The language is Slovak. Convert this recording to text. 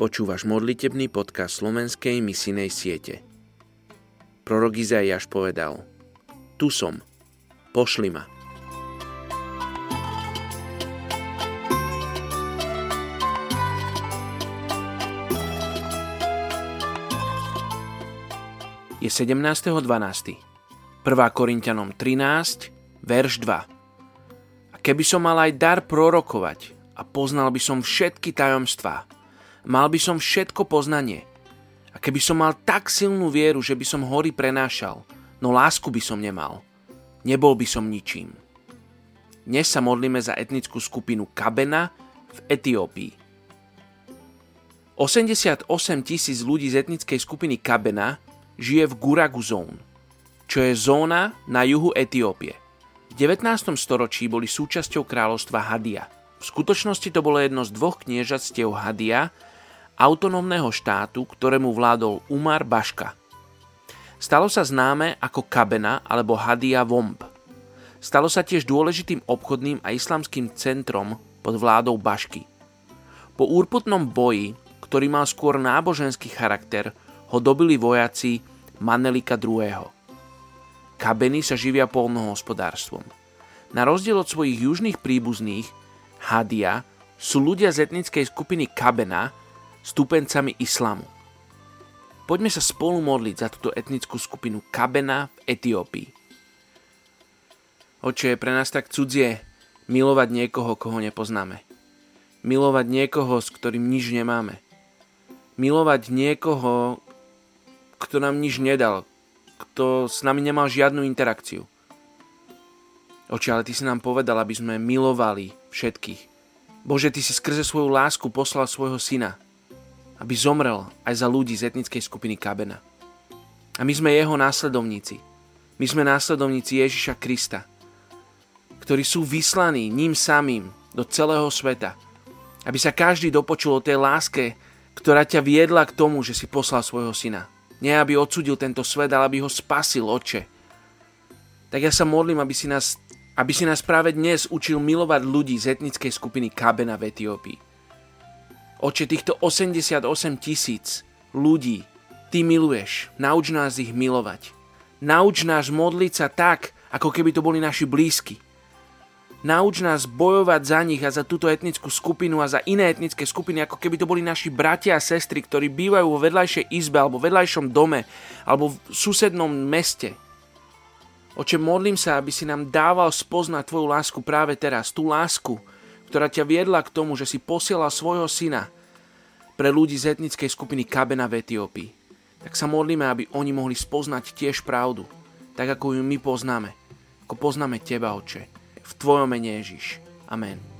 Počúvaš modlitebný podcast slovenskej misinej siete. Prorok Izaiáš povedal Tu som, pošli ma. Je 17.12. 1. Korintianom 13, verš 2. A keby som mal aj dar prorokovať a poznal by som všetky tajomstvá, Mal by som všetko poznanie. A keby som mal tak silnú vieru, že by som hory prenášal, no lásku by som nemal, nebol by som ničím. Dnes sa modlíme za etnickú skupinu Kabena v Etiópii. 88 tisíc ľudí z etnickej skupiny Kabena žije v Guragu Zone, čo je zóna na juhu Etiópie. V 19. storočí boli súčasťou kráľovstva Hadia. V skutočnosti to bolo jedno z dvoch kniežatstiev Hadia, autonómneho štátu, ktorému vládol Umar Baška. Stalo sa známe ako Kabena alebo Hadia Vomb. Stalo sa tiež dôležitým obchodným a islamským centrom pod vládou Bašky. Po úrputnom boji, ktorý mal skôr náboženský charakter, ho dobili vojaci Manelika II. Kabeny sa živia polnohospodárstvom. Na rozdiel od svojich južných príbuzných, Hadia, sú ľudia z etnickej skupiny Kabena stúpencami islamu. Poďme sa spolu modliť za túto etnickú skupinu Kabena v Etiópii. Oče, je pre nás tak cudzie milovať niekoho, koho nepoznáme. Milovať niekoho, s ktorým nič nemáme. Milovať niekoho, kto nám nič nedal, kto s nami nemal žiadnu interakciu. Oče, ale Ty si nám povedal, aby sme milovali všetkých. Bože, Ty si skrze svoju lásku poslal svojho syna, aby zomrel aj za ľudí z etnickej skupiny Kabena. A my sme jeho následovníci. My sme následovníci Ježiša Krista, ktorí sú vyslaní ním samým do celého sveta, aby sa každý dopočul o tej láske, ktorá ťa viedla k tomu, že si poslal svojho syna. Nie aby odsudil tento svet, ale aby ho spasil, oče. Tak ja sa modlím, aby si nás, aby si nás práve dnes učil milovať ľudí z etnickej skupiny Kabena v Etiópii Oče, týchto 88 tisíc ľudí Ty miluješ. Nauč nás ich milovať. Nauč nás modliť sa tak, ako keby to boli naši blízky. Nauč nás bojovať za nich a za túto etnickú skupinu a za iné etnické skupiny, ako keby to boli naši bratia a sestry, ktorí bývajú vo vedľajšej izbe alebo vedľajšom dome alebo v susednom meste. Oče, modlím sa, aby si nám dával spoznať Tvoju lásku práve teraz. Tú lásku, ktorá ťa viedla k tomu, že si posielal svojho syna pre ľudí z etnickej skupiny Kabena v Etiópii. Tak sa modlíme, aby oni mohli spoznať tiež pravdu, tak ako ju my poznáme, ako poznáme Teba, Oče. V Tvojom mene Ježiš. Amen.